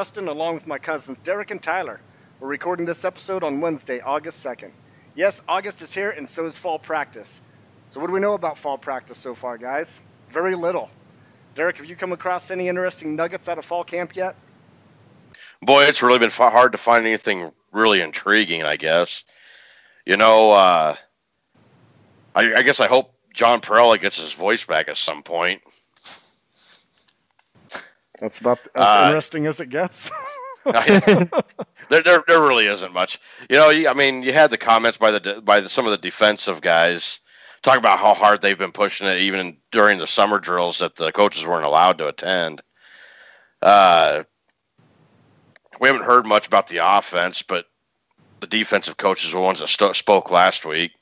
Justin, along with my cousins Derek and Tyler. We're recording this episode on Wednesday, August 2nd. Yes, August is here, and so is fall practice. So, what do we know about fall practice so far, guys? Very little. Derek, have you come across any interesting nuggets out of fall camp yet? Boy, it's really been hard to find anything really intriguing, I guess. You know, uh, I, I guess I hope John Parrella gets his voice back at some point. That's about as uh, interesting as it gets. there, there, there really isn't much. You know, I mean, you had the comments by the by the, some of the defensive guys talking about how hard they've been pushing it, even during the summer drills that the coaches weren't allowed to attend. Uh, we haven't heard much about the offense, but the defensive coaches were the ones that st- spoke last week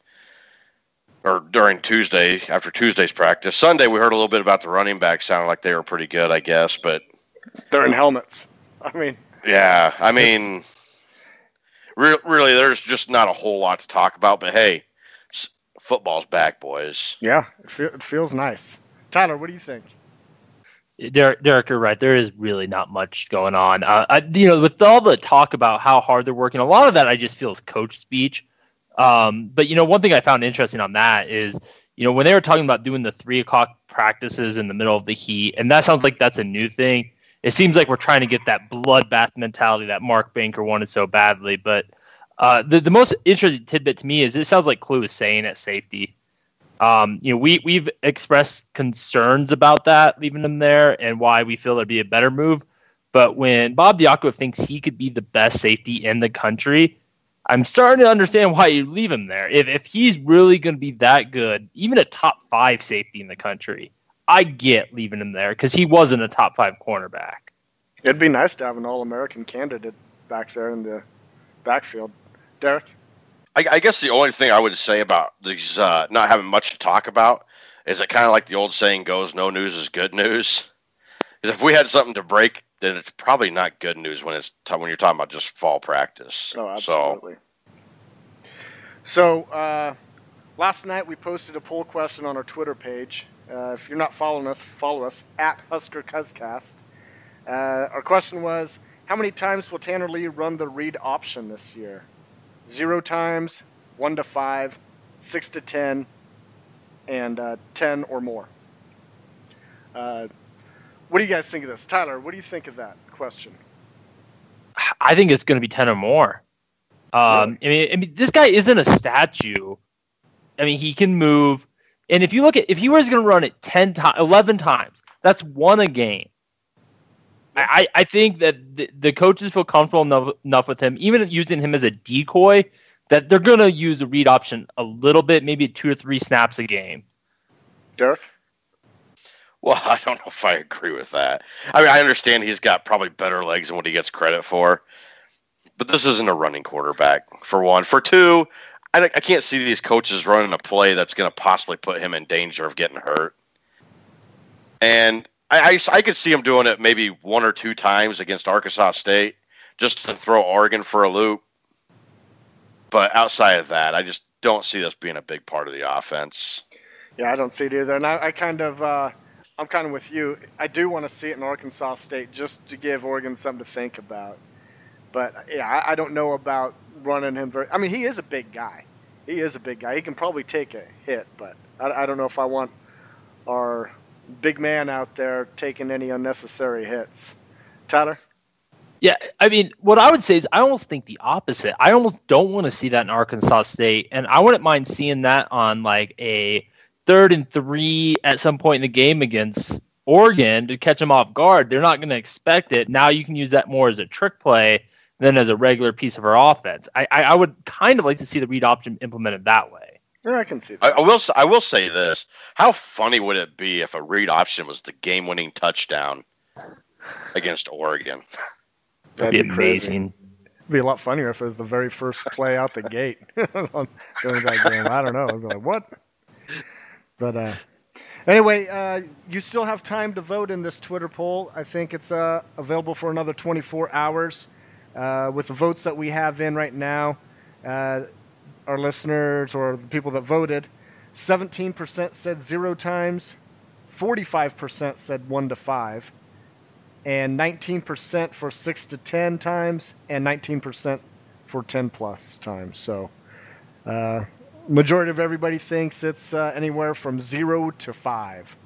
or during Tuesday after Tuesday's practice. Sunday we heard a little bit about the running back. Sounded like they were pretty good, I guess. But they're in helmets. I mean, yeah. I mean, re- really, there's just not a whole lot to talk about. But hey, football's back, boys. Yeah, it, fe- it feels nice. Tyler, what do you think? Derek, Derek, you're right. There is really not much going on. Uh, I, you know, with all the talk about how hard they're working, a lot of that I just feel is coach speech. Um, but you know, one thing I found interesting on that is, you know, when they were talking about doing the three o'clock practices in the middle of the heat, and that sounds like that's a new thing. It seems like we're trying to get that bloodbath mentality that Mark Banker wanted so badly. But uh, the the most interesting tidbit to me is it sounds like Kalu is saying at safety. Um, you know, we we've expressed concerns about that leaving him there and why we feel it'd be a better move. But when Bob Diaco thinks he could be the best safety in the country, I'm starting to understand why you leave him there. If if he's really going to be that good, even a top five safety in the country, I get leaving him there because he wasn't a top five cornerback. It'd be nice to have an All American candidate back there in the backfield. Derek? I, I, guess the only thing I would say about these uh, not having much to talk about is it kind of like the old saying goes, no news is good news. Because if we had something to break, then it's probably not good news when it's t- when you're talking about just fall practice. Oh, absolutely. So, so uh, last night we posted a poll question on our Twitter page. Uh, if you're not following us, follow us at Husker Cuzcast. Uh, our question was, how many times will Tanner Lee run the read option this year? zero times, one to five, six to ten, and uh, ten or more. Uh, what do you guys think of this, Tyler? What do you think of that question? I think it's going to be ten or more. Um, really? I mean, I mean, this guy isn't a statue. I mean, he can move, and if you look at if he was going to run it ten times, eleven times, that's one a game. I, I think that the, the coaches feel comfortable enough, enough with him, even using him as a decoy, that they're going to use a read option a little bit, maybe two or three snaps a game. Derek? Well, I don't know if I agree with that. I mean, I understand he's got probably better legs than what he gets credit for, but this isn't a running quarterback, for one. For two, I, I can't see these coaches running a play that's going to possibly put him in danger of getting hurt. And I, I, I could see him doing it maybe one or two times against Arkansas State just to throw Oregon for a loop. But outside of that, I just don't see this being a big part of the offense. Yeah, I don't see it either. And I, I kind of, uh, I'm kind of with you. I do want to see it in Arkansas State just to give Oregon something to think about. But yeah, I, I don't know about running him very. I mean, he is a big guy. He is a big guy. He can probably take a hit, but I, I don't know if I want our big man out there taking any unnecessary hits. Tyler? Yeah, I mean, what I would say is I almost think the opposite. I almost don't want to see that in Arkansas State, and I wouldn't mind seeing that on like a third and three at some point in the game against Oregon to catch them off guard. They're not going to expect it. Now you can use that more as a trick play than as a regular piece of our offense. I, I, I would kind of like to see the read option implemented that way. Yeah, I can see that. I, I, will. I will say this: How funny would it be if a read option was the game-winning touchdown against Oregon? That'd, be, amazing. It'd be a lot funnier if it was the very first play out the gate on that game. I don't know. I'd be like, what? But uh, anyway, uh, you still have time to vote in this Twitter poll. I think it's uh, available for another 24 hours. Uh, with the votes that we have in right now, uh, our listeners or the people that voted, 17% said zero times, 45% said one to five, and 19% for 6 to 10 times, and 19% for 10 plus times. So, uh, majority of everybody thinks it's uh, anywhere from 0 to 5.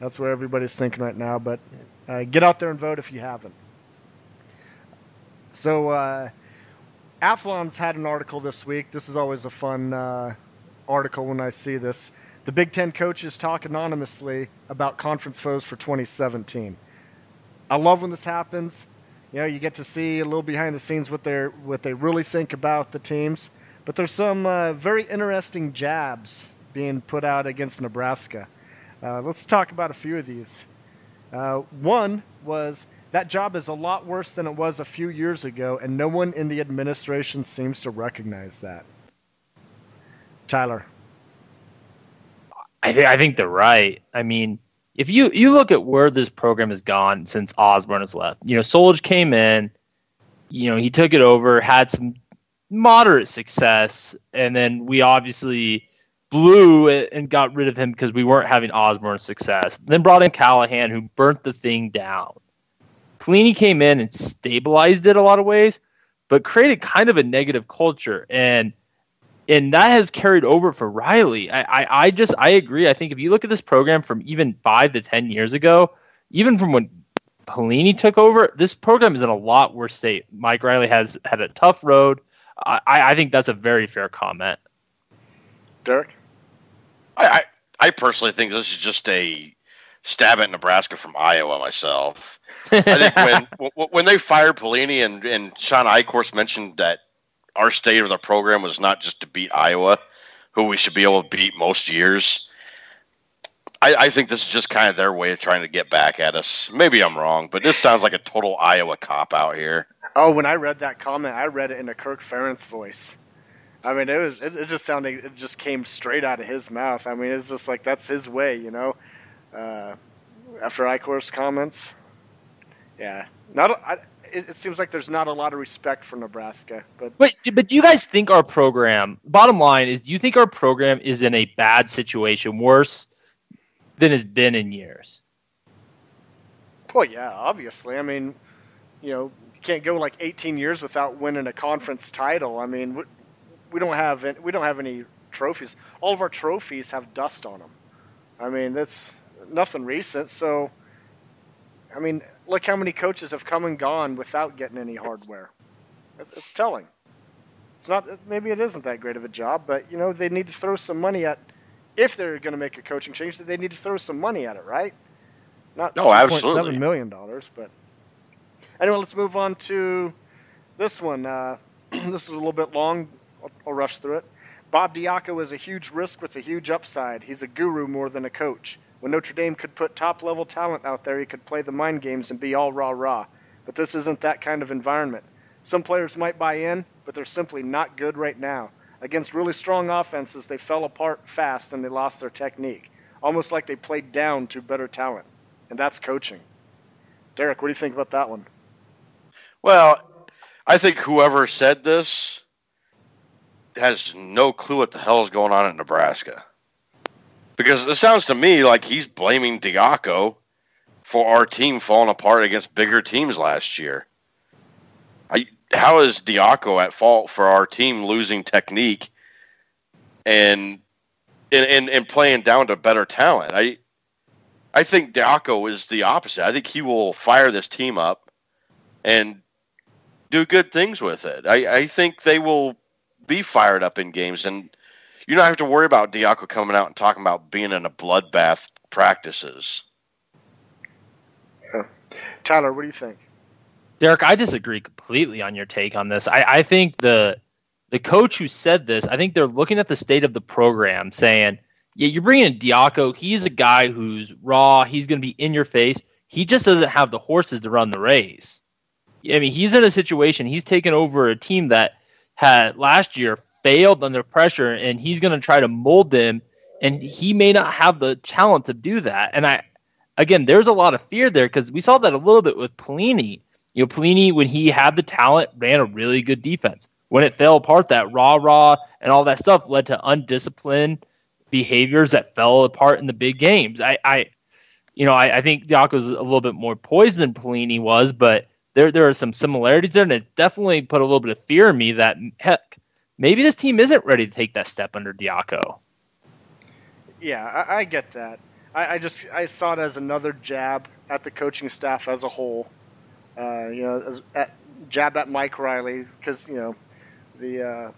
That's where everybody's thinking right now, but uh, get out there and vote if you haven't. So, uh, Athlon's had an article this week. This is always a fun uh, article when I see this. The Big Ten coaches talk anonymously about conference foes for 2017. I love when this happens. You know, you get to see a little behind the scenes what they what they really think about the teams. But there's some uh, very interesting jabs being put out against Nebraska. Uh, let's talk about a few of these. Uh, one was that job is a lot worse than it was a few years ago, and no one in the administration seems to recognize that. Tyler. I, th- I think they're right. I mean, if you, you look at where this program has gone since Osborne has left, you know, Solich came in, you know, he took it over, had some moderate success, and then we obviously blew it and got rid of him because we weren't having Osborne success. Then brought in Callahan, who burnt the thing down. Pelini came in and stabilized it a lot of ways, but created kind of a negative culture. And and that has carried over for Riley. I, I, I just I agree. I think if you look at this program from even five to ten years ago, even from when Pelini took over, this program is in a lot worse state. Mike Riley has had a tough road. I, I think that's a very fair comment. Derek? I, I, I personally think this is just a stab at Nebraska from Iowa myself. I think when when they fired Pelini and, and Shawn Eichorst mentioned that our state of the program was not just to beat Iowa, who we should be able to beat most years. I, I think this is just kind of their way of trying to get back at us. Maybe I'm wrong, but this sounds like a total Iowa cop out here. Oh, when I read that comment, I read it in a Kirk Ferentz voice. I mean, it was it, it just sounded it just came straight out of his mouth. I mean, it's just like that's his way, you know. Uh, after Eichorst's comments, yeah, not. I, it, it, seems like there's not a lot of respect for Nebraska. But but but do you guys think our program? Bottom line is, do you think our program is in a bad situation, worse than it's been in years? Well, yeah, obviously. I mean, you know, you can't go like 18 years without winning a conference title. I mean, we, we don't have any, we don't have any trophies. All of our trophies have dust on them. I mean, that's nothing recent. So, I mean, look how many coaches have come and gone without getting any hardware. It's telling. It's not maybe it isn't that great of a job, but you know they need to throw some money at if they're going to make a coaching change. They need to throw some money at it, right? Not no, absolutely. seven million dollars, but anyway, let's move on to this one. Uh, this is a little bit long. I'll, I'll rush through it. Bob Diaco is a huge risk with a huge upside. He's a guru more than a coach. When Notre Dame could put top level talent out there, he could play the mind games and be all rah rah. But this isn't that kind of environment. Some players might buy in, but they're simply not good right now. Against really strong offenses, they fell apart fast and they lost their technique, almost like they played down to better talent. And that's coaching. Derek, what do you think about that one? Well, I think whoever said this has no clue what the hell is going on in Nebraska. Because it sounds to me like he's blaming Diaco for our team falling apart against bigger teams last year. I, how is Diaco at fault for our team losing technique and and, and, and playing down to better talent? I I think Diaco is the opposite. I think he will fire this team up and do good things with it. I, I think they will be fired up in games and you don't have to worry about Diaco coming out and talking about being in a bloodbath practices. Yeah. Tyler, what do you think? Derek, I disagree completely on your take on this. I, I think the the coach who said this, I think they're looking at the state of the program, saying, "Yeah, you're bringing in Diaco. He's a guy who's raw. He's going to be in your face. He just doesn't have the horses to run the race. I mean, he's in a situation. He's taken over a team that had last year failed under pressure and he's going to try to mold them and he may not have the talent to do that and i again there's a lot of fear there because we saw that a little bit with Pelini. You know, Pelini when he had the talent ran a really good defense. When it fell apart, that rah rah and all that stuff led to undisciplined behaviors that fell apart in the big games. I, I you know, I, I think Diaco's a little bit more poised than Pelini was, but there there are some similarities there, and it definitely put a little bit of fear in me that heck, maybe this team isn't ready to take that step under Diaco. Yeah, I, I get that. I, I, just I saw it as another jab at the coaching staff as a whole. Uh, you know, as, at, jab at Mike Riley because you know the uh,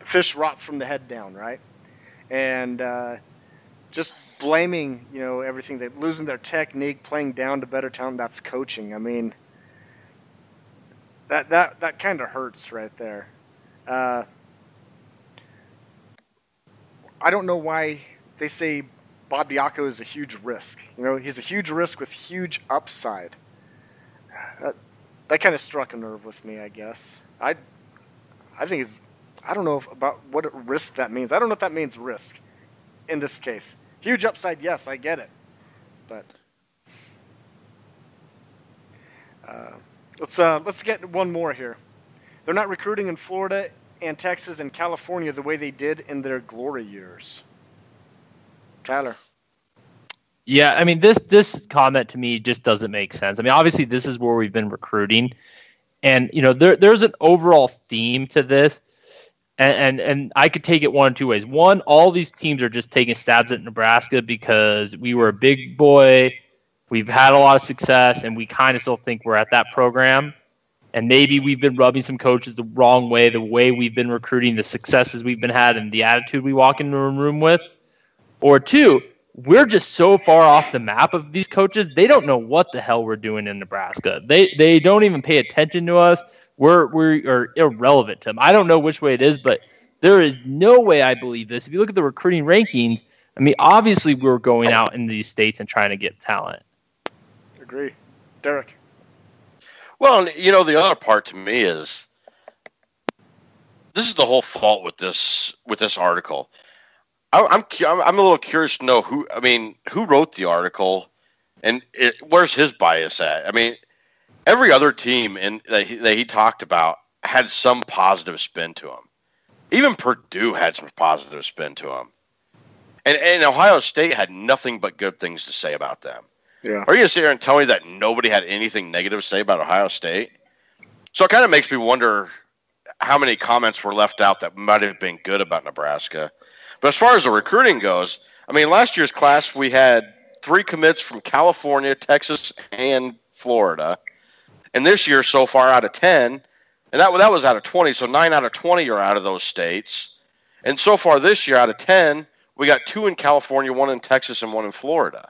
fish rots from the head down, right? And uh, just blaming you know everything they losing their technique, playing down to better talent. That's coaching. I mean, that that that kind of hurts right there. Uh, I don't know why they say Bob Diaco is a huge risk. You know, he's a huge risk with huge upside. That, that kind of struck a nerve with me, I guess. I, I think it's, I don't know if, about what risk that means. I don't know if that means risk in this case. Huge upside, yes, I get it. But uh, let's uh, let's get one more here. They're not recruiting in Florida and Texas and California the way they did in their glory years. Tyler. Yeah, I mean this this comment to me just doesn't make sense. I mean, obviously this is where we've been recruiting, and you know there there's an overall theme to this, and, and and I could take it one of two ways. One, all these teams are just taking stabs at Nebraska because we were a big boy, we've had a lot of success, and we kind of still think we're at that program. And maybe we've been rubbing some coaches the wrong way, the way we've been recruiting, the successes we've been had, and the attitude we walk into a room with. Or two, we're just so far off the map of these coaches. They don't know what the hell we're doing in Nebraska. They they don't even pay attention to us. We're we are irrelevant to them. I don't know which way it is, but there is no way I believe this. If you look at the recruiting rankings, I mean, obviously we're going out in these states and trying to get talent. Agree, Derek. Well, you know, the other part to me is this is the whole fault with this with this article I, am I'm a little curious to know who. I mean, who wrote the article, and it, where's his bias at? I mean, every other team in that he, that he talked about had some positive spin to them. Even Purdue had some positive spin to them, and and Ohio State had nothing but good things to say about them. Yeah. Are you gonna sit here and tell me that nobody had anything negative to say about Ohio State? So it kind of makes me wonder how many comments were left out that might have been good about Nebraska but as far as the recruiting goes, I mean, last year's class we had three commits from California, Texas, and Florida, and this year so far out of ten, and that that was out of twenty, so nine out of twenty are out of those states, and so far this year out of ten, we got two in California, one in Texas, and one in Florida.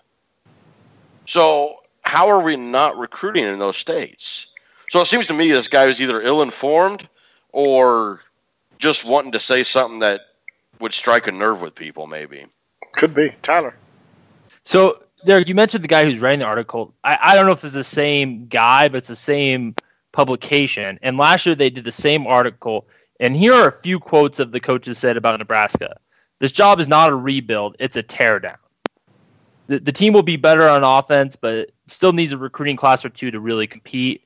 So how are we not recruiting in those states? So it seems to me this guy is either ill-informed or just wanting to say something that would strike a nerve with people, maybe. Could be Tyler. So, Derek, you mentioned the guy who's writing the article. I, I don't know if it's the same guy, but it's the same publication. And last year they did the same article. And here are a few quotes of the coaches said about Nebraska. This job is not a rebuild; it's a teardown. The, the team will be better on offense, but still needs a recruiting class or two to really compete.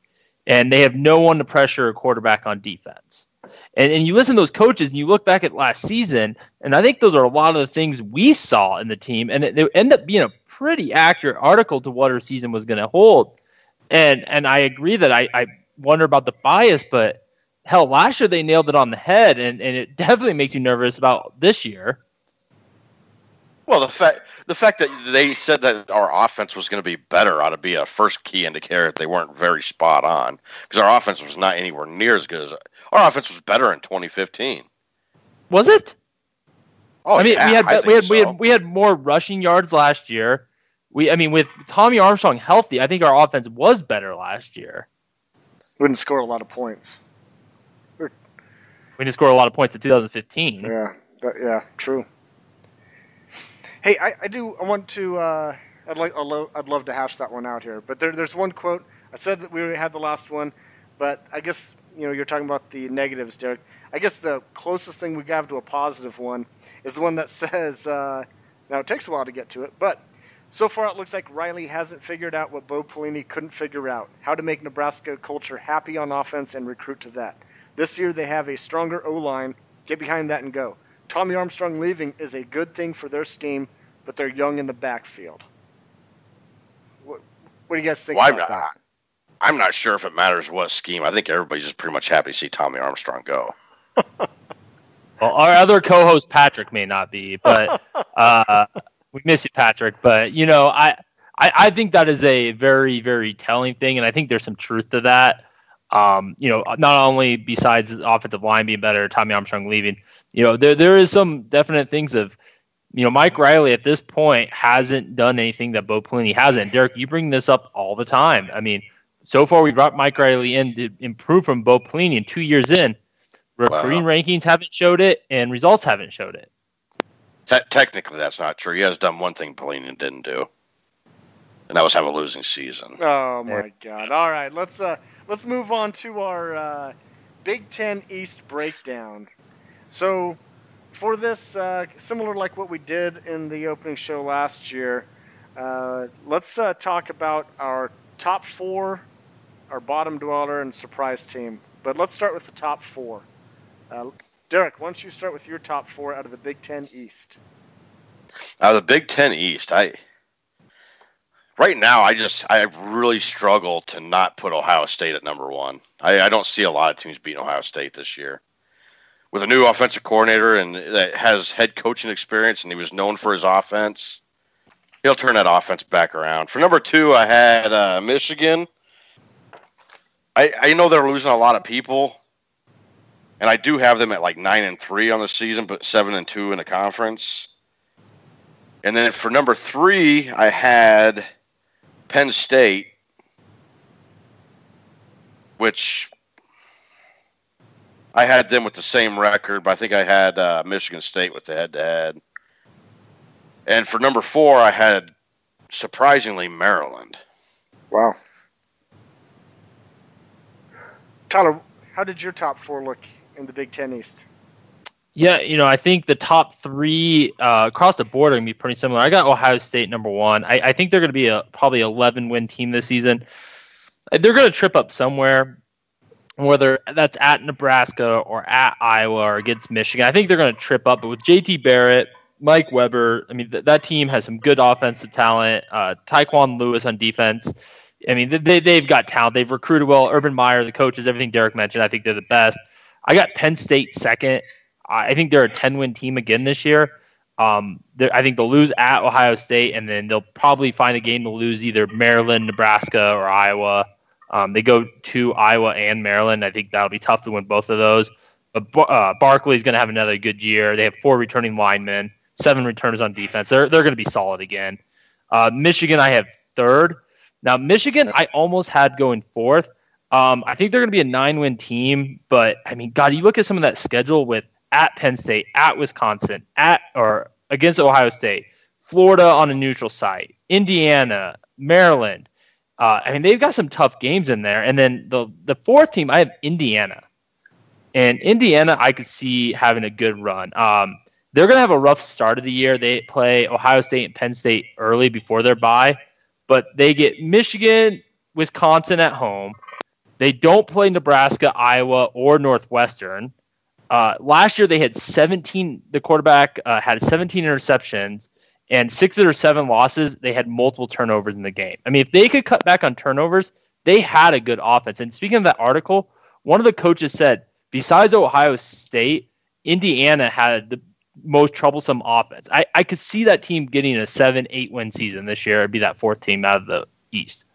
And they have no one to pressure a quarterback on defense. And, and you listen to those coaches and you look back at last season, and I think those are a lot of the things we saw in the team. And it ended up being a pretty accurate article to what our season was going to hold. And and I agree that I, I wonder about the bias, but hell, last year they nailed it on the head, and, and it definitely makes you nervous about this year. Well, the fact the fact that they said that our offense was going to be better ought to be a first key indicator that they weren't very spot on because our offense was not anywhere near as good as our offense was better in 2015. Was it? Oh, I mean, yeah, we had we had, so. we had we had more rushing yards last year. We, I mean, with Tommy Armstrong healthy, I think our offense was better last year. We didn't score a lot of points. We didn't score a lot of points in 2015. Yeah, that, yeah, true. Hey, I, I do. I want to. Uh, I'd like. I'd love, I'd love to hash that one out here. But there, there's one quote. I said that we had the last one, but I guess you know you're talking about the negatives, Derek. I guess the closest thing we have to a positive one is the one that says. Uh, now it takes a while to get to it, but so far it looks like Riley hasn't figured out what Bo Pelini couldn't figure out: how to make Nebraska culture happy on offense and recruit to that. This year they have a stronger O line. Get behind that and go. Tommy Armstrong leaving is a good thing for their steam, but they're young in the backfield. What do you guys think Well, I'm about not- that? I'm not sure if it matters what scheme. I think everybody's just pretty much happy to see Tommy Armstrong go. Well, our other co-host Patrick may not be, but uh, we miss you, Patrick. But you know, I, I I think that is a very very telling thing, and I think there's some truth to that. Um, you know, not only besides the offensive line being better, Tommy Armstrong leaving, you know, there there is some definite things of, you know, Mike Riley at this point hasn't done anything that Bo Pelini hasn't. Derek, you bring this up all the time. I mean, so far we brought Mike Riley in to improve from Bo Pelini, and two years in, recruiting rankings haven't showed it, and results haven't showed it. Te- technically, that's not true. He has done one thing Pelini didn't do, and that was have a losing season. Oh my God! All right, let's uh, let's move on to our uh, Big Ten East breakdown. So, for this, uh, similar like what we did in the opening show last year, uh, let's uh, talk about our top four, our bottom dweller, and surprise team. But let's start with the top four. Uh, Derek, why don't you start with your top four out of the Big Ten East? Out of the Big Ten East, I right now I just I really struggle to not put Ohio State at number one. I, I don't see a lot of teams beating Ohio State this year. With a new offensive coordinator and that has head coaching experience, and he was known for his offense, he'll turn that offense back around. For number two, I had uh, Michigan. I I know they're losing a lot of people, and I do have them at like nine and three on the season, but seven and two in the conference. And then for number three, I had Penn State, which I had them with the same record, but I think I had uh, Michigan State with the head to head. And for number four, I had surprisingly Maryland. Wow. Tyler, how did your top four look in the Big Ten East? Yeah, you know, I think the top three uh, across the board are going to be pretty similar. I got Ohio State number one. I, I think they're going to be a probably 11 win team this season. They're going to trip up somewhere, whether that's at Nebraska or at Iowa or against Michigan. I think they're going to trip up. But with JT Barrett, Mike Weber, I mean, th- that team has some good offensive talent. Uh, Tyquan Lewis on defense. I mean, they, they've got talent. They've recruited well. Urban Meyer, the coaches, everything Derek mentioned, I think they're the best. I got Penn State second. I think they're a 10 win team again this year. Um, I think they'll lose at Ohio State, and then they'll probably find a game to lose either Maryland, Nebraska, or Iowa. Um, they go to Iowa and Maryland. I think that'll be tough to win both of those. But uh, Barkley's going to have another good year. They have four returning linemen, seven returners on defense. They're, they're going to be solid again. Uh, Michigan, I have third. Now, Michigan, I almost had going fourth. Um, I think they're going to be a nine win team, but I mean, God, you look at some of that schedule with at Penn State, at Wisconsin, at or against Ohio State, Florida on a neutral site, Indiana, Maryland. Uh, I mean, they've got some tough games in there. And then the the fourth team, I have Indiana, and Indiana, I could see having a good run. Um, they're going to have a rough start of the year. They play Ohio State and Penn State early before their bye, but they get Michigan, Wisconsin at home. They don't play Nebraska, Iowa, or Northwestern. Uh, last year they had 17. The quarterback uh, had 17 interceptions and six their seven losses. They had multiple turnovers in the game. I mean, if they could cut back on turnovers, they had a good offense. And speaking of that article, one of the coaches said, besides Ohio State, Indiana had the most troublesome offense. I, I could see that team getting a seven, eight win season this year. It'd be that fourth team out of the East.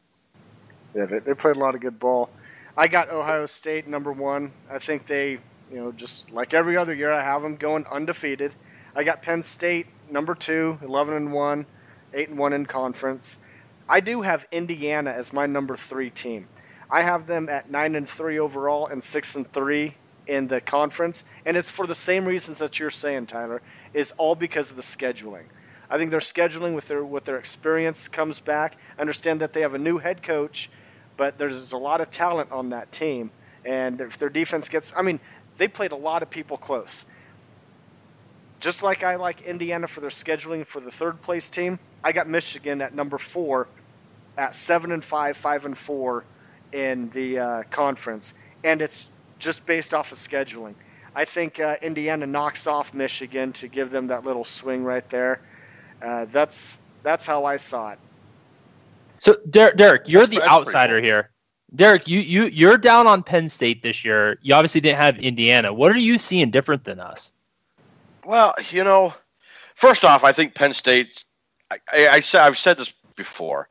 Yeah, they, they played a lot of good ball. I got Ohio State number one. I think they, you know, just like every other year, I have them going undefeated. I got Penn State number two, 11 and one, eight and one in conference. I do have Indiana as my number three team. I have them at nine and three overall and six and three in the conference, and it's for the same reasons that you're saying, Tyler. Is all because of the scheduling. I think their scheduling with their with their experience comes back. I understand that they have a new head coach, but there's a lot of talent on that team, and if their defense gets, I mean, they played a lot of people close. Just like I like Indiana for their scheduling for the third place team, I got Michigan at number four, at seven and five, five and four, in the uh, conference, and it's just based off of scheduling. I think uh, Indiana knocks off Michigan to give them that little swing right there. Uh, that's that's how I saw it. So Der- Derek, you're the That's outsider cool. here. Derek, you you you're down on Penn State this year. You obviously didn't have Indiana. What are you seeing different than us? Well, you know, first off, I think Penn State. I, I, I said I've said this before.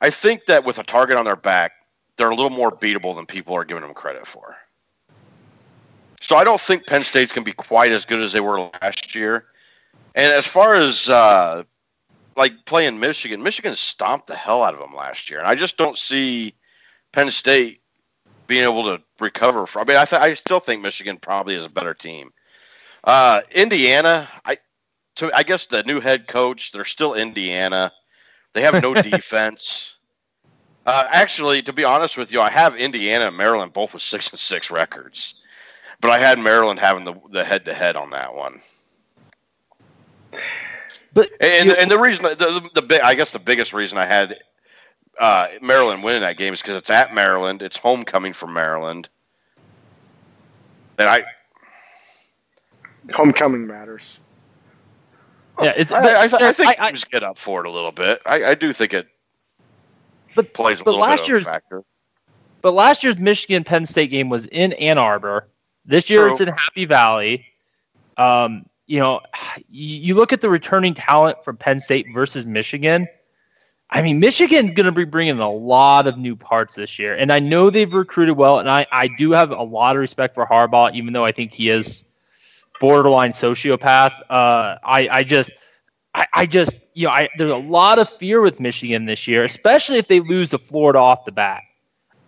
I think that with a target on their back, they're a little more beatable than people are giving them credit for. So I don't think Penn State's going to be quite as good as they were last year. And as far as uh, like playing Michigan, Michigan stomped the hell out of them last year, and I just don't see Penn State being able to recover from. I mean, I th- I still think Michigan probably is a better team. Uh, Indiana, I to I guess the new head coach, they're still Indiana. They have no defense. Uh, actually, to be honest with you, I have Indiana and Maryland both with six and six records, but I had Maryland having the the head to head on that one. But And you- and the reason the, the, the I guess the biggest reason I had uh, Maryland winning that game is because it's at Maryland, it's homecoming for Maryland, and I Homecoming matters. yeah, it's I, but I, I think I- teams get up for it a little bit. I, I do think it But- plays a but little last bit year's- of a factor. But last year's Michigan Penn State game was in Ann Arbor. This year True. it's in Happy Valley. Um, you know, you, you look at the returning talent from Penn State versus Michigan. I mean, Michigan's going to be bringing a lot of new parts this year, and I know they've recruited well, and I, I do have a lot of respect for Harbaugh, even though I think he is borderline sociopath. Uh, I, I just, I, I just, you know, I, there's a lot of fear with Michigan this year, especially if they lose to Florida off the bat.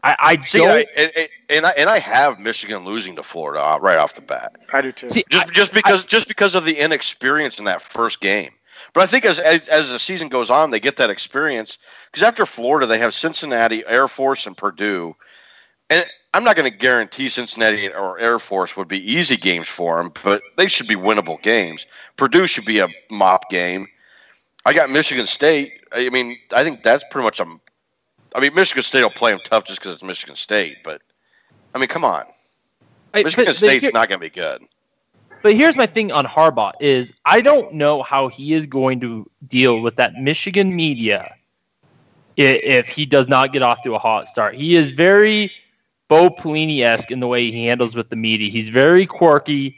I, I don't. I, and, and- and I and I have Michigan losing to Florida uh, right off the bat, I do too. See, just just because just because of the inexperience in that first game. But I think as as, as the season goes on, they get that experience because after Florida, they have Cincinnati, Air Force, and Purdue. And I'm not going to guarantee Cincinnati or Air Force would be easy games for them, but they should be winnable games. Purdue should be a mop game. I got Michigan State. I mean, I think that's pretty much a. I mean, Michigan State will play them tough just because it's Michigan State, but I mean, come on, I- Michigan but- but State's here- not going to be good. But here's my thing on Harbaugh is I don't know how he is going to deal with that Michigan media if he does not get off to a hot start. He is very Bo Pelini esque in the way he handles with the media. He's very quirky,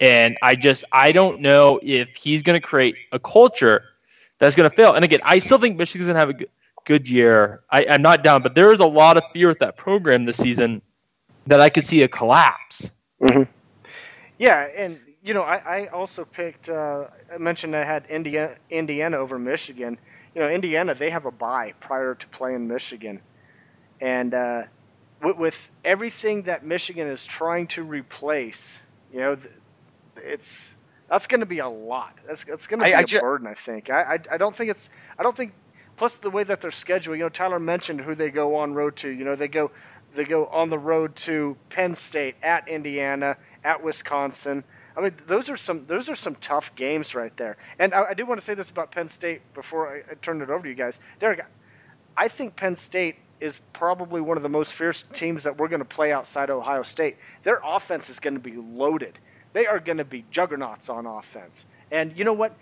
and I just I don't know if he's going to create a culture that's going to fail. And again, I still think Michigan's going to have a good, good year. I, I'm not down, but there is a lot of fear with that program this season that I could see a collapse. Yeah, and you know, I, I also picked. Uh, I mentioned I had Indiana, Indiana over Michigan. You know, Indiana they have a bye prior to playing Michigan, and uh, with, with everything that Michigan is trying to replace, you know, it's that's going to be a lot. That's that's going to be I a ju- burden. I think. I, I I don't think it's. I don't think. Plus the way that they're scheduled. You know, Tyler mentioned who they go on road to. You know, they go they go on the road to Penn State, at Indiana, at Wisconsin. I mean, those are some those are some tough games right there. And I, I do want to say this about Penn State before I, I turn it over to you guys, Derek. I think Penn State is probably one of the most fierce teams that we're going to play outside Ohio State. Their offense is going to be loaded. They are going to be juggernauts on offense. And you know what?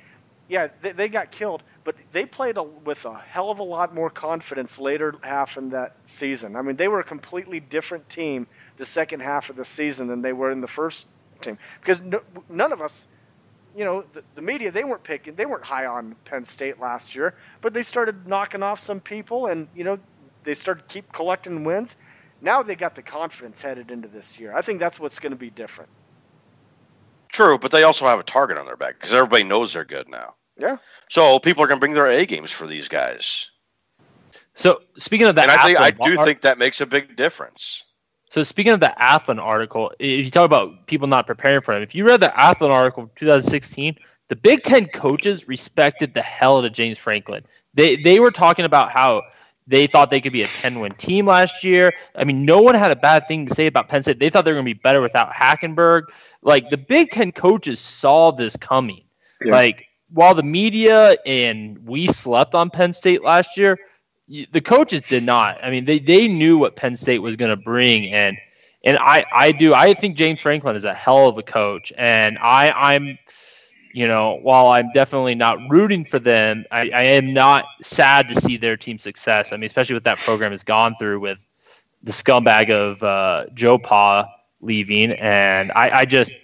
Yeah, they, they got killed, but they played a, with a hell of a lot more confidence later half in that season. I mean, they were a completely different team the second half of the season than they were in the first team because no, none of us you know, the, the media, they weren't picking, they weren't high on Penn State last year, but they started knocking off some people and, you know, they started to keep collecting wins. Now they got the confidence headed into this year. I think that's what's going to be different. True, but they also have a target on their back because everybody knows they're good now. Yeah. So people are going to bring their A games for these guys, So speaking of that, and I think I do ar- think that makes a big difference. So speaking of the Athlon article, if you talk about people not preparing for them, if you read the Athlon article from 2016, the Big Ten coaches respected the hell out of James Franklin. They they were talking about how they thought they could be a 10 win team last year. I mean, no one had a bad thing to say about Penn State. They thought they were going to be better without Hackenberg. Like the Big Ten coaches saw this coming. Yeah. Like while the media and we slept on Penn State last year, the coaches did not. I mean, they, they knew what Penn State was going to bring, and and I I do I think James Franklin is a hell of a coach, and I I'm you know, while I'm definitely not rooting for them, I, I am not sad to see their team success. I mean, especially what that program has gone through with the scumbag of uh, Joe Pa leaving, and I, I just.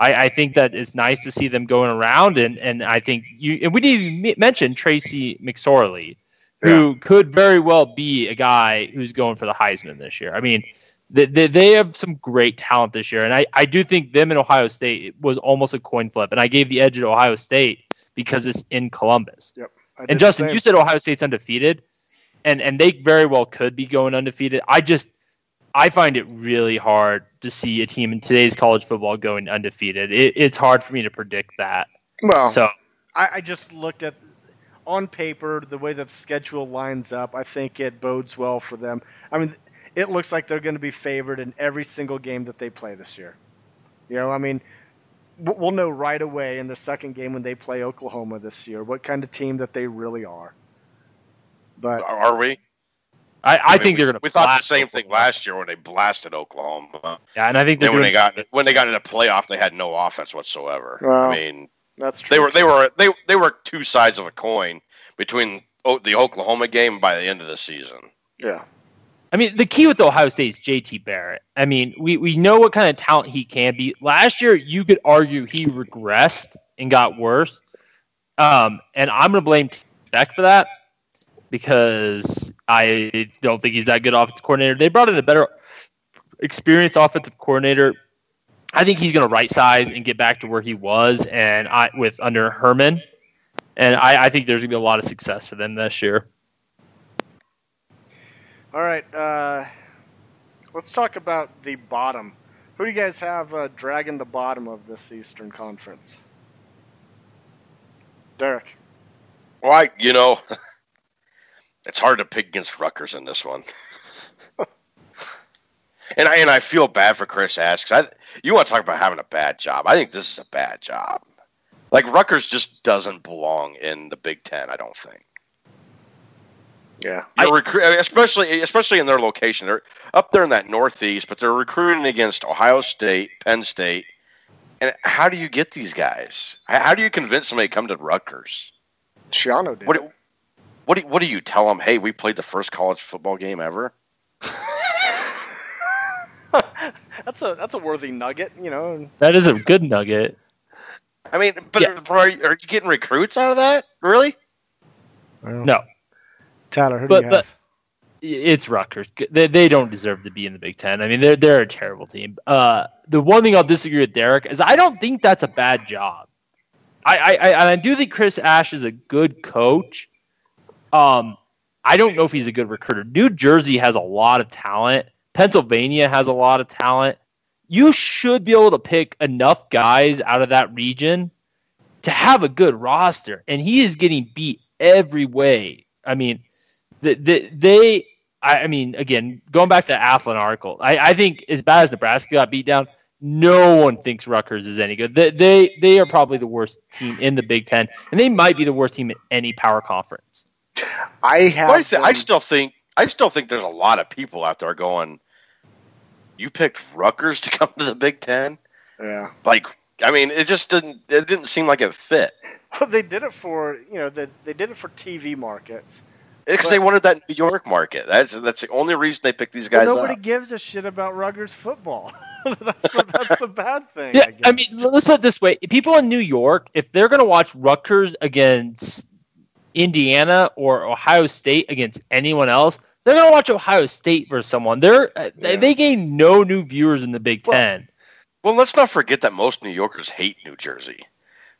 I, I, think that it's nice to see them going around, and, and I think you and we didn't even mention Tracy McSorley, who yeah. could very well be a guy who's going for the Heisman this year. I mean, they, they, they have some great talent this year. And I, I do think them in Ohio State was almost a coin flip. And I gave the edge to Ohio State because it's in Columbus. Yep. And Justin, you said Ohio State's undefeated, and, and they very well could be going undefeated. I just I find it really hard to see a team in today's college football going undefeated. It, it's hard for me to predict that. Well, so I, I just looked at on paper the way that the schedule lines up. I think it bodes well for them. I mean, it looks like they're going to be favored in every single game that they play this year. You know, I mean, we'll know right away in the second game when they play Oklahoma this year what kind of team that they really are. But are we? I, I, I mean, think they're going to. We thought the same Oklahoma. thing last year when they blasted Oklahoma. Yeah, and I think when doing, they got when they got into playoff, they had no offense whatsoever. Well, I mean, that's true. They were too. they were they they were two sides of a coin between the Oklahoma game by the end of the season. Yeah. I mean, the key with Ohio State is JT Barrett. I mean, we, we know what kind of talent he can be. Last year, you could argue he regressed and got worse. Um, and I'm going to blame Beck for that because I don't think he's that good offensive coordinator. They brought in a better experienced offensive coordinator. I think he's going to right size and get back to where he was, and I with under Herman, and I, I think there's going to be a lot of success for them this year. All right, uh, let's talk about the bottom. Who do you guys have uh, dragging the bottom of this Eastern Conference? Derek. Well, I, you know, it's hard to pick against Rutgers in this one. and I and I feel bad for Chris Ash I you want to talk about having a bad job. I think this is a bad job. Like Rutgers just doesn't belong in the Big Ten. I don't think. Yeah, you're recru- especially especially in their location. They're up there in that northeast, but they're recruiting against Ohio State, Penn State. And how do you get these guys? How do you convince somebody to come to Rutgers? Schiano did. What, do, what, do, what do you tell them? Hey, we played the first college football game ever. that's a that's a worthy nugget, you know. That is a good nugget. I mean, but yeah. are, are you getting recruits out of that? Really? No. Tyler, who but, do you but, have? It's Rutgers. They, they don't deserve to be in the Big Ten. I mean, they're they're a terrible team. Uh, the one thing I'll disagree with Derek is I don't think that's a bad job. I I, I do think Chris Ash is a good coach. Um, I don't know if he's a good recruiter. New Jersey has a lot of talent. Pennsylvania has a lot of talent. You should be able to pick enough guys out of that region to have a good roster. And he is getting beat every way. I mean, the, the, they, I, I mean, again, going back to the Athlon article, I, I think as bad as Nebraska got beat down, no one thinks Rutgers is any good. They, they they are probably the worst team in the Big Ten, and they might be the worst team in any power conference. I have. Well, I, th- I, still think I still think there's a lot of people out there going. You picked Rutgers to come to the Big Ten. Yeah. Like I mean, it just didn't it didn't seem like it fit. Well, they did it for you know they they did it for TV markets. Because they wanted that New York market. That's that's the only reason they picked these guys. nobody up. gives a shit about Rutgers football. that's, the, that's the bad thing. Yeah, I, I, mean, let's put it this way: people in New York, if they're going to watch Rutgers against Indiana or Ohio State against anyone else, they're going to watch Ohio State versus someone. They're uh, yeah. they gain no new viewers in the Big well, Ten. Well, let's not forget that most New Yorkers hate New Jersey.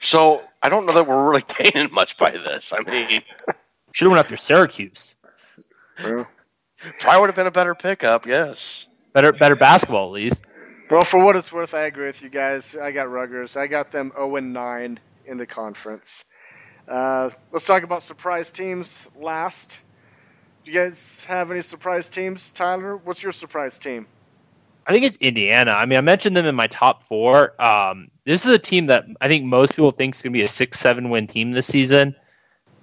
So I don't know that we're really gaining much by this. I mean. Should have went after Syracuse. Probably would have been a better pickup. Yes. Better, better basketball at least. Well, for what it's worth, I agree with you guys. I got Rutgers. I got them 0 and 9 in the conference. Uh, let's talk about surprise teams last. Do you guys have any surprise teams, Tyler? What's your surprise team? I think it's Indiana. I mean, I mentioned them in my top four. Um, this is a team that I think most people think is going to be a six, seven win team this season.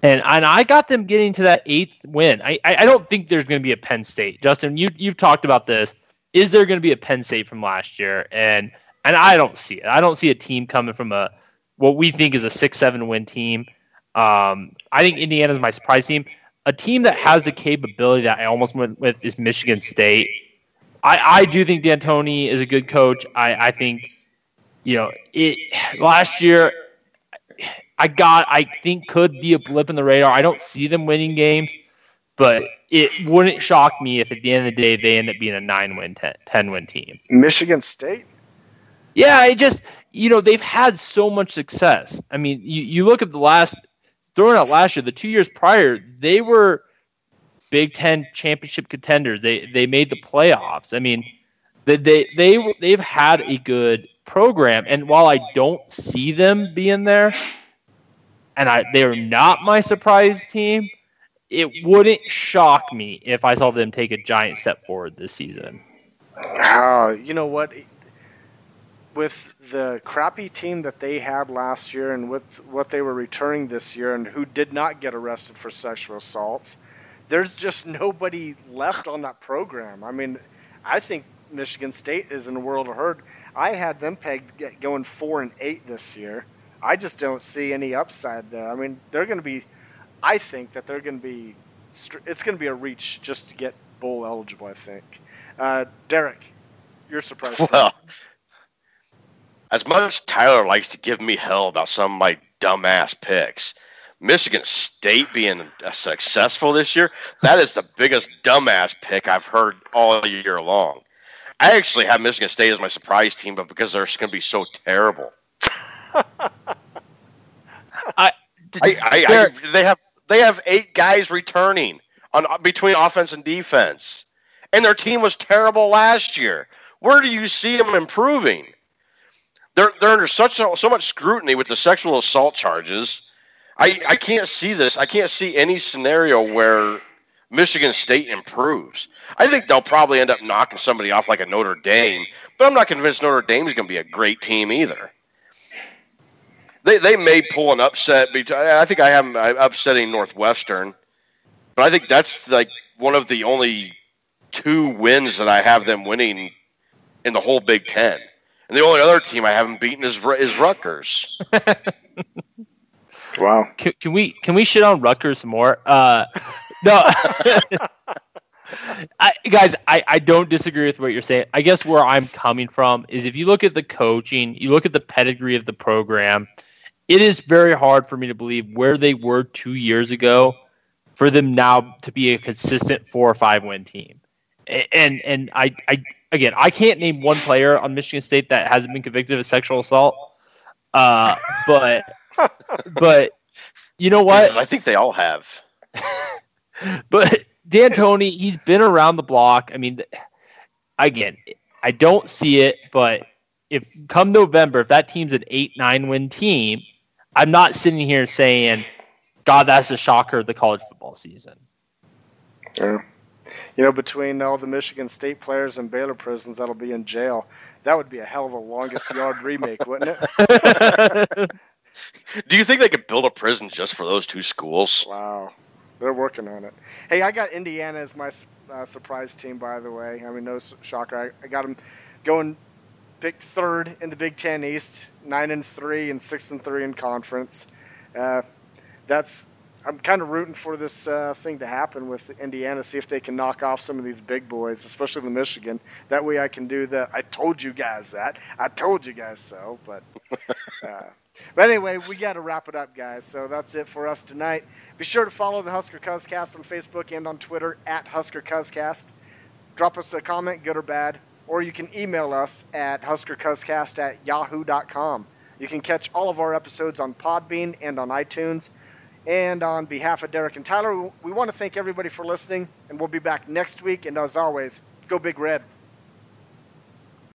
And and I got them getting to that eighth win. I I don't think there's going to be a Penn State. Justin, you you've talked about this. Is there going to be a Penn State from last year? And and I don't see it. I don't see a team coming from a what we think is a six seven win team. Um, I think Indiana is my surprise team. A team that has the capability that I almost went with is Michigan State. I, I do think Dantonio is a good coach. I, I think, you know, it last year I got I think could be a blip in the radar. I don't see them winning games, but it wouldn't shock me if at the end of the day they end up being a nine win, 10, 10 win team. Michigan State? Yeah, I just you know, they've had so much success. I mean, you, you look at the last throwing out last year, the two years prior, they were Big Ten championship contenders. They they made the playoffs. I mean, they they, they they've had a good program, and while I don't see them being there, and I they're not my surprise team, it wouldn't shock me if I saw them take a giant step forward this season. Oh, you know what? With the crappy team that they had last year and with what they were returning this year and who did not get arrested for sexual assaults, there's just nobody left on that program. I mean, I think Michigan State is in a world of hurt. I had them pegged going four and eight this year. I just don't see any upside there. I mean, they're going to be. I think that they're going to be. It's going to be a reach just to get bowl eligible. I think. Uh, Derek, you're surprised. Well, as much as Tyler likes to give me hell about some of my dumbass picks, Michigan State being successful this year, that is the biggest dumbass pick I've heard all year long. I actually have Michigan State as my surprise team, but because they're going to be so terrible. I, I, I, I, they have they have eight guys returning on between offense and defense, and their team was terrible last year. Where do you see them improving? They're they're under such so much scrutiny with the sexual assault charges. I I can't see this. I can't see any scenario where Michigan State improves. I think they'll probably end up knocking somebody off like a Notre Dame, but I'm not convinced Notre Dame is going to be a great team either. They they may pull an upset. I think I have them upsetting Northwestern, but I think that's like one of the only two wins that I have them winning in the whole Big Ten. And the only other team I haven't beaten is is Rutgers. wow. Can, can, we can we shit on Rutgers more? Uh, no. I, guys, I, I don't disagree with what you're saying. I guess where I'm coming from is if you look at the coaching, you look at the pedigree of the program, it is very hard for me to believe where they were two years ago for them now to be a consistent four or five win team. And and I, I again I can't name one player on Michigan State that hasn't been convicted of sexual assault. Uh, but but you know what? I think they all have. but Dantonio, he's been around the block. I mean, again, I don't see it, but if come November, if that team's an eight nine win team, I'm not sitting here saying, God, that's a shocker of the college football season. Yeah. You know, between all the Michigan State players and Baylor prisons that'll be in jail, that would be a hell of a longest yard remake, wouldn't it? Do you think they could build a prison just for those two schools? Wow. They're working on it. Hey, I got Indiana as my uh, surprise team, by the way. I mean, no shocker. I, I got them going picked third in the Big Ten East, nine and three and six and three in conference. Uh, that's I'm kind of rooting for this uh, thing to happen with Indiana. See if they can knock off some of these big boys, especially the Michigan. That way, I can do the "I told you guys that," "I told you guys so." But, uh, but anyway, we got to wrap it up, guys. So that's it for us tonight. Be sure to follow the Husker Cuzcast on Facebook and on Twitter at Husker Cuzcast. Drop us a comment, good or bad or you can email us at huskercuzcast at yahoo.com. You can catch all of our episodes on Podbean and on iTunes. And on behalf of Derek and Tyler, we want to thank everybody for listening, and we'll be back next week. And as always, go Big Red.